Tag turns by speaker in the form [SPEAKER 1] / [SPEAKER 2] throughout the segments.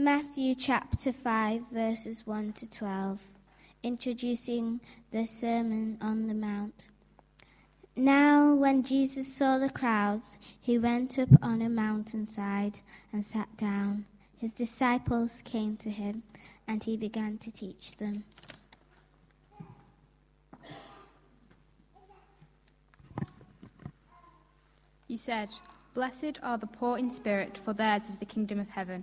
[SPEAKER 1] Matthew chapter 5, verses 1 to 12, introducing the Sermon on the Mount. Now, when Jesus saw the crowds, he went up on a mountainside and sat down. His disciples came to him, and he began to teach them.
[SPEAKER 2] He said, Blessed are the poor in spirit, for theirs is the kingdom of heaven.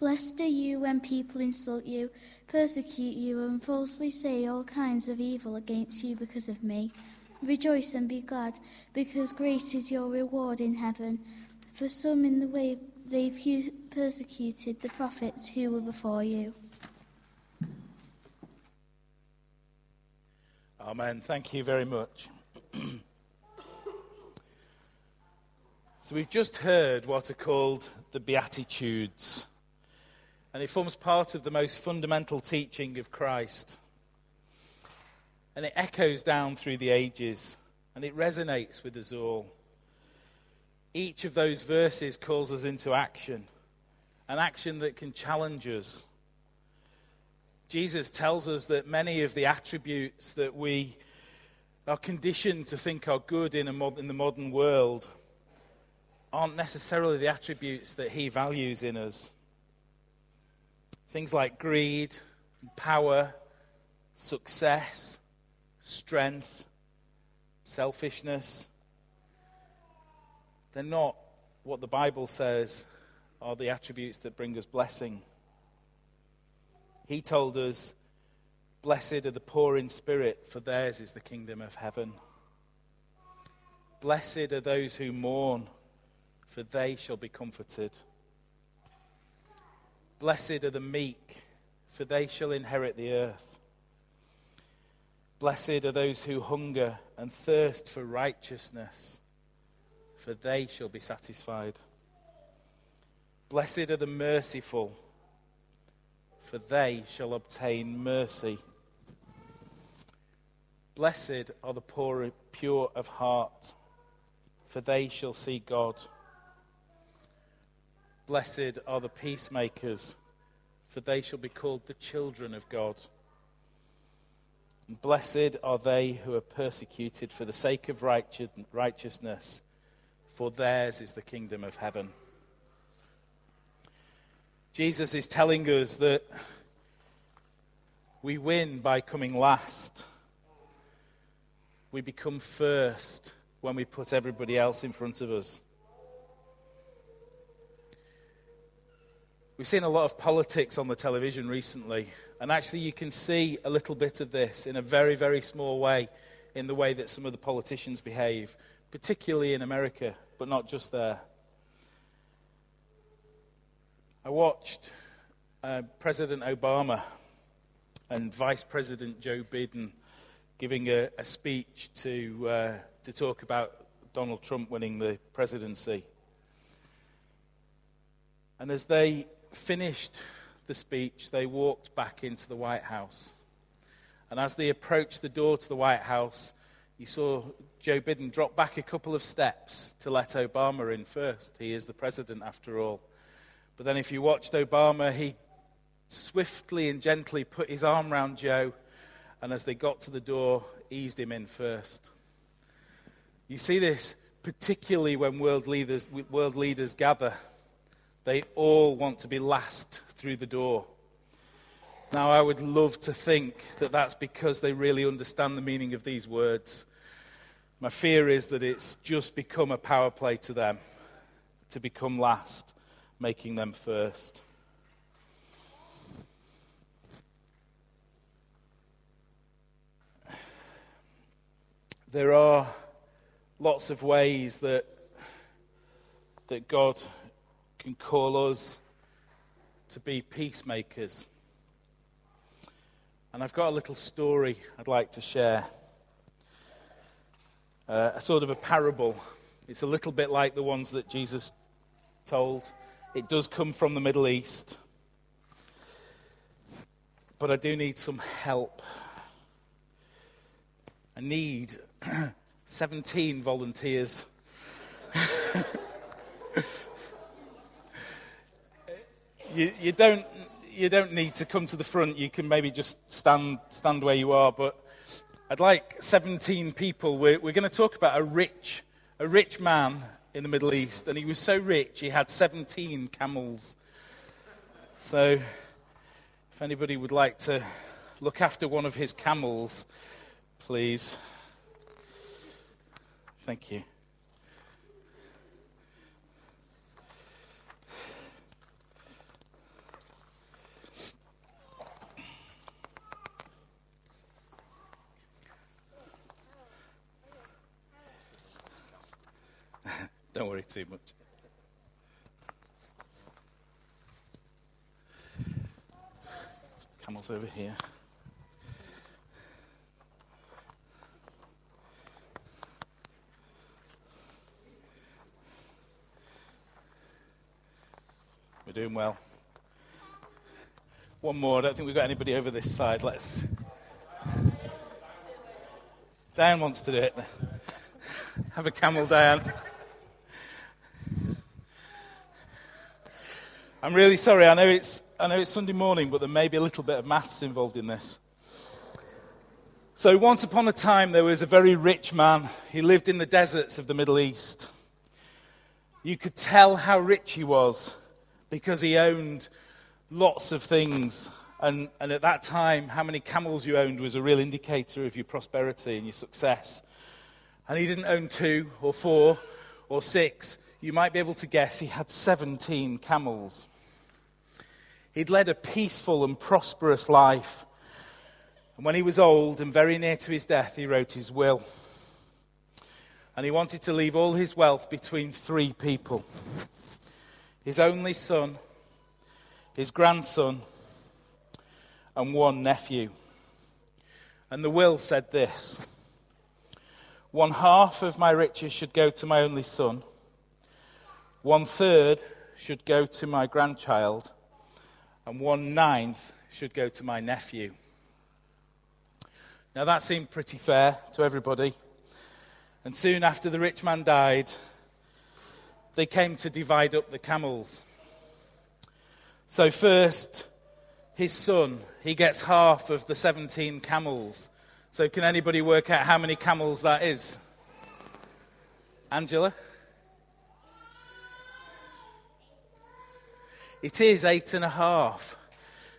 [SPEAKER 3] Blessed are you when people insult you, persecute you, and falsely say all kinds of evil against you because of me. Rejoice and be glad, because great is your reward in heaven. For some in the way they persecuted the prophets who were before you.
[SPEAKER 4] Amen. Thank you very much. so, we've just heard what are called the Beatitudes and it forms part of the most fundamental teaching of Christ. And it echoes down through the ages, and it resonates with us all. Each of those verses calls us into action, an action that can challenge us. Jesus tells us that many of the attributes that we are conditioned to think are good in, mod- in the modern world aren't necessarily the attributes that he values in us. Things like greed, power, success, strength, selfishness. They're not what the Bible says are the attributes that bring us blessing. He told us, Blessed are the poor in spirit, for theirs is the kingdom of heaven. Blessed are those who mourn, for they shall be comforted. Blessed are the meek, for they shall inherit the earth. Blessed are those who hunger and thirst for righteousness, for they shall be satisfied. Blessed are the merciful, for they shall obtain mercy. Blessed are the poor, pure of heart, for they shall see God. Blessed are the peacemakers, for they shall be called the children of God. And blessed are they who are persecuted for the sake of righteousness, for theirs is the kingdom of heaven. Jesus is telling us that we win by coming last. We become first when we put everybody else in front of us. We've seen a lot of politics on the television recently, and actually, you can see a little bit of this in a very, very small way in the way that some of the politicians behave, particularly in America, but not just there. I watched uh, President Obama and Vice President Joe Biden giving a, a speech to, uh, to talk about Donald Trump winning the presidency. And as they finished the speech, they walked back into the White House. And as they approached the door to the White House, you saw Joe Biden drop back a couple of steps to let Obama in first. He is the president, after all. But then, if you watched Obama, he swiftly and gently put his arm around Joe, and as they got to the door, eased him in first. You see this particularly when world leaders, world leaders gather. They all want to be last through the door. Now, I would love to think that that's because they really understand the meaning of these words. My fear is that it's just become a power play to them to become last, making them first. There are lots of ways that, that God can call us to be peacemakers. And I've got a little story I'd like to share. Uh, a sort of a parable. It's a little bit like the ones that Jesus told. It does come from the Middle East. But I do need some help. I need 17 volunteers. you, you, don't, you don't need to come to the front. You can maybe just stand, stand where you are. But I'd like 17 people. We're, we're going to talk about a rich, a rich man in the Middle East. And he was so rich, he had 17 camels. So if anybody would like to look after one of his camels, please. Thank you. Don't worry too much. Camels over here. We're doing well. One more. I don't think we've got anybody over this side. Let's. Dan wants to do it. Have a camel, Diane. I'm really sorry. I know it's, I know it's Sunday morning, but there may be a little bit of maths involved in this. So, once upon a time, there was a very rich man. He lived in the deserts of the Middle East. You could tell how rich he was because he owned lots of things. And, and at that time, how many camels you owned was a real indicator of your prosperity and your success. And he didn't own two or four or six. You might be able to guess he had 17 camels. He'd led a peaceful and prosperous life. And when he was old and very near to his death, he wrote his will. And he wanted to leave all his wealth between three people his only son, his grandson, and one nephew. And the will said this One half of my riches should go to my only son, one third should go to my grandchild and one ninth should go to my nephew. Now that seemed pretty fair to everybody. And soon after the rich man died, they came to divide up the camels. So, first, his son, he gets half of the 17 camels. So, can anybody work out how many camels that is? Angela? It is eight and a half.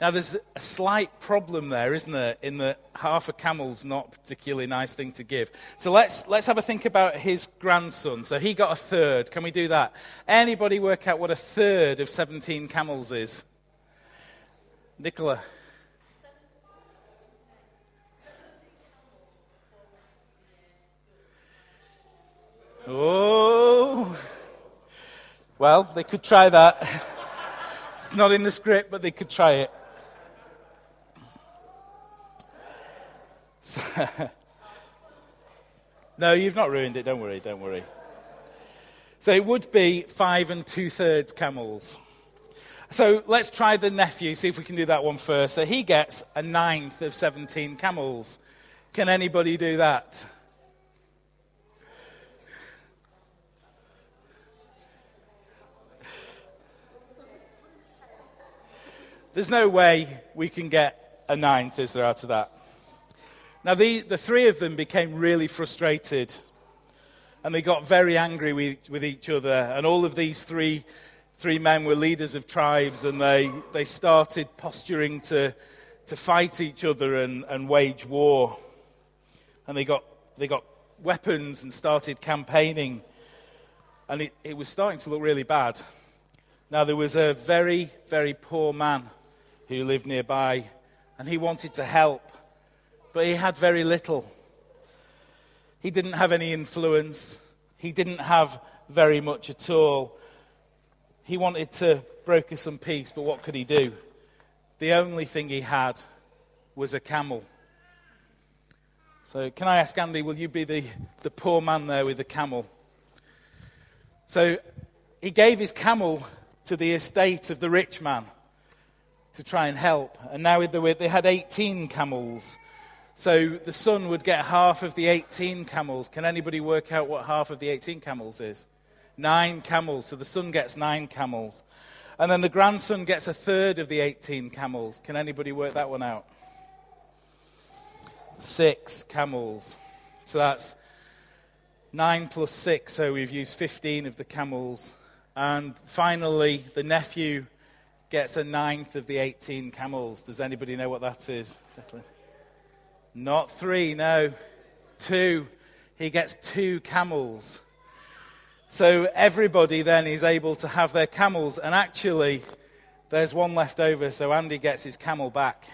[SPEAKER 4] Now, there's a slight problem there, isn't there, in that half a camel's not a particularly nice thing to give. So let's, let's have a think about his grandson. So he got a third. Can we do that? Anybody work out what a third of 17 camels is? Nicola. Oh. Well, they could try that. It's not in the script, but they could try it. So, no, you've not ruined it. Don't worry, don't worry. So it would be five and two thirds camels. So let's try the nephew, see if we can do that one first. So he gets a ninth of 17 camels. Can anybody do that? There's no way we can get a ninth, is there, out of that? Now, the, the three of them became really frustrated and they got very angry with, with each other. And all of these three, three men were leaders of tribes and they, they started posturing to, to fight each other and, and wage war. And they got, they got weapons and started campaigning. And it, it was starting to look really bad. Now, there was a very, very poor man who lived nearby, and he wanted to help, but he had very little. He didn't have any influence, he didn't have very much at all. He wanted to broker some peace, but what could he do? The only thing he had was a camel. So, can I ask Andy, will you be the, the poor man there with the camel? So, he gave his camel to the estate of the rich man to try and help. And now they had 18 camels. So the son would get half of the 18 camels. Can anybody work out what half of the 18 camels is? Nine camels. So the son gets nine camels. And then the grandson gets a third of the 18 camels. Can anybody work that one out? Six camels. So that's nine plus six. So we've used 15 of the camels. And finally, the nephew gets a ninth of the 18 camels. Does anybody know what that is? Not three, no. Two. He gets two camels. So everybody then is able to have their camels, and actually, there's one left over, so Andy gets his camel back.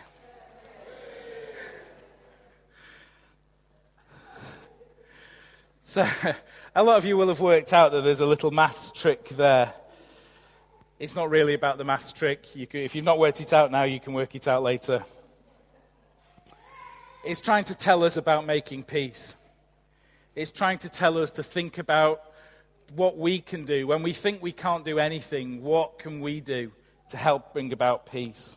[SPEAKER 4] So, a lot of you will have worked out that there's a little maths trick there. It's not really about the maths trick. You can, if you've not worked it out now, you can work it out later. It's trying to tell us about making peace. It's trying to tell us to think about what we can do. When we think we can't do anything, what can we do to help bring about peace?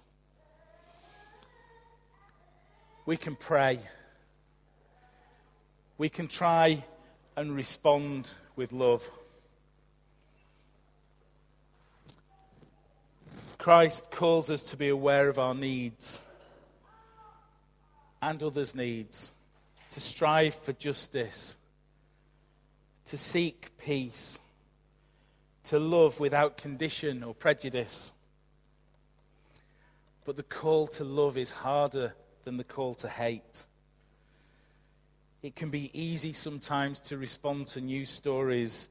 [SPEAKER 4] We can pray. We can try and respond with love. Christ calls us to be aware of our needs and others' needs, to strive for justice to seek peace, to love without condition or prejudice. But the call to love is harder than the call to hate. It can be easy sometimes to respond to news stories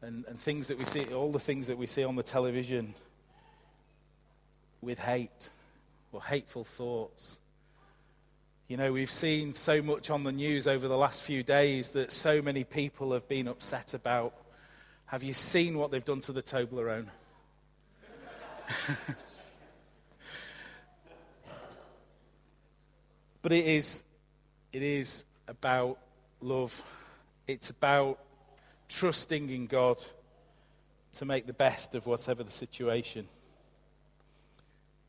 [SPEAKER 4] and, and things that we see, all the things that we see on the television, with hate or hateful thoughts. You know, we've seen so much on the news over the last few days that so many people have been upset about. Have you seen what they've done to the Toblerone? but it is, it is about love. It's about trusting in God to make the best of whatever the situation.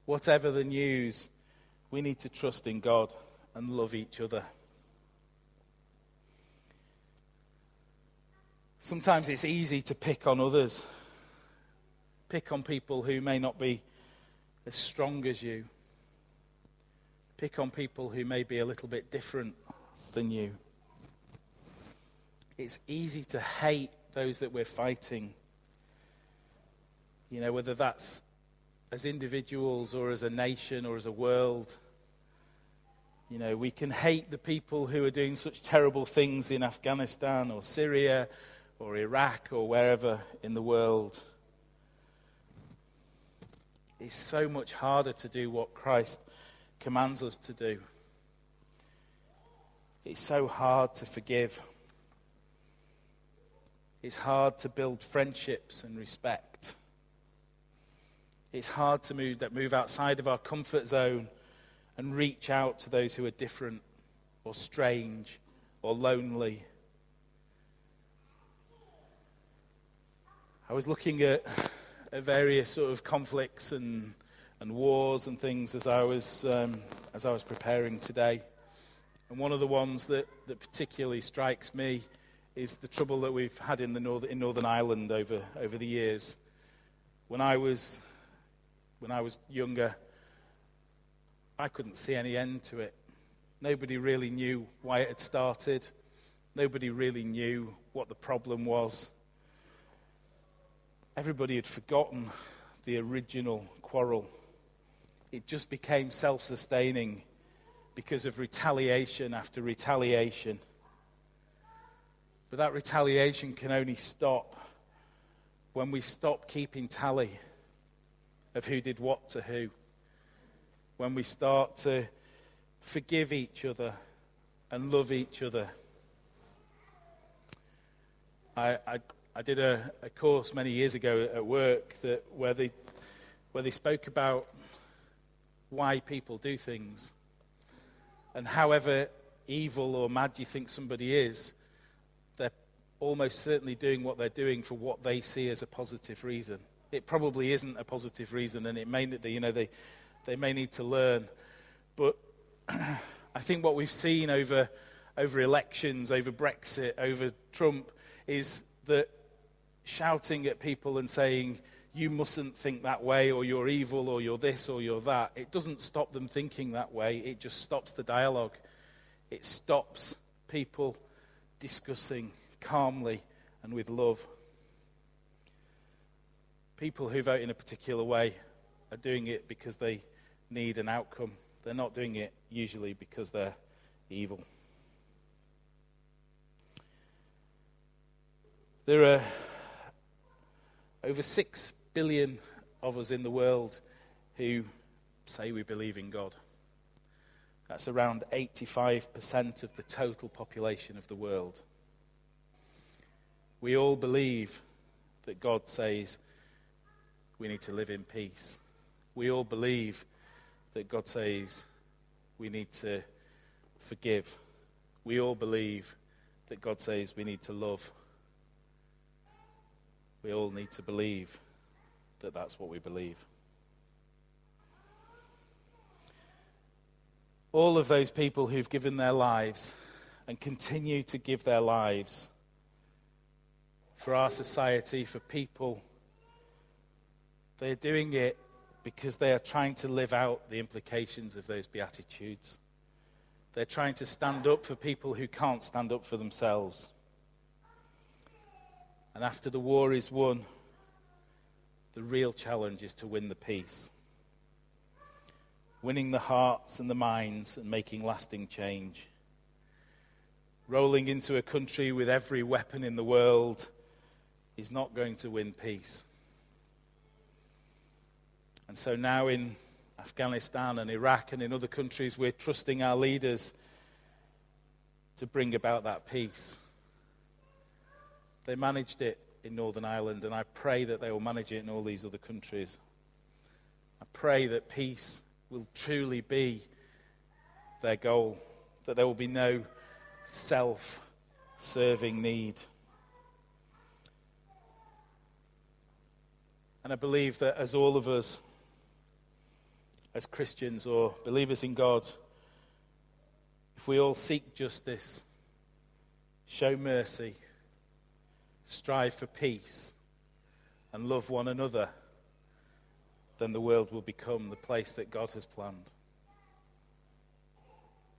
[SPEAKER 4] Whatever the news, we need to trust in God and love each other. Sometimes it's easy to pick on others, pick on people who may not be as strong as you, pick on people who may be a little bit different than you. It's easy to hate those that we're fighting. You know, whether that's as individuals or as a nation or as a world. You know, we can hate the people who are doing such terrible things in Afghanistan or Syria or Iraq or wherever in the world. It's so much harder to do what Christ commands us to do. It's so hard to forgive. It's hard to build friendships and respect. It's hard to move, that move outside of our comfort zone and reach out to those who are different or strange or lonely. I was looking at, at various sort of conflicts and, and wars and things as I was, um, as I was preparing today. And one of the ones that, that particularly strikes me is the trouble that we've had in, the in Northern Ireland over, over the years. When I was, when I was younger, I couldn't see any end to it. Nobody really knew why it had started. Nobody really knew what the problem was. Everybody had forgotten the original quarrel. It just became self sustaining because of retaliation after retaliation. But that retaliation can only stop when we stop keeping tally of who did what to who when we start to forgive each other and love each other. I, I, I did a, a, course many years ago at work that, where, they, where they spoke about why people do things. And however evil or mad you think somebody is, they're almost certainly doing what they're doing for what they see as a positive reason. It probably isn't a positive reason, and it may, you know, they, they may need to learn. But I think what we've seen over, over elections, over Brexit, over Trump, is that shouting at people and saying, you mustn't think that way, or you're evil, or you're this, or you're that, it doesn't stop them thinking that way. It just stops the dialogue. It stops people discussing calmly and with love. People who vote in a particular way are doing it because they need an outcome. They're not doing it usually because they're evil. There are over 6 billion of us in the world who say we believe in God. That's around 85% of the total population of the world. We all believe that God says we need to live in peace. We all believe that God says we need to forgive. We all believe that God says we need to love. We all need to believe that that's what we believe. All of those people who've given their lives and continue to give their lives for our society, for people, they're doing it because they are trying to live out the implications of those Beatitudes. They're trying to stand up for people who can't stand up for themselves. And after the war is won, the real challenge is to win the peace. Winning the hearts and the minds and making lasting change. Rolling into a country with every weapon in the world is not going to win peace. And so now in Afghanistan and Iraq and in other countries, we're trusting our leaders to bring about that peace. They managed it in Northern Ireland, and I pray that they will manage it in all these other countries. I pray that peace will truly be their goal, that there will be no self serving need. And I believe that as all of us, as Christians or believers in God, if we all seek justice, show mercy, strive for peace, and love one another, then the world will become the place that God has planned.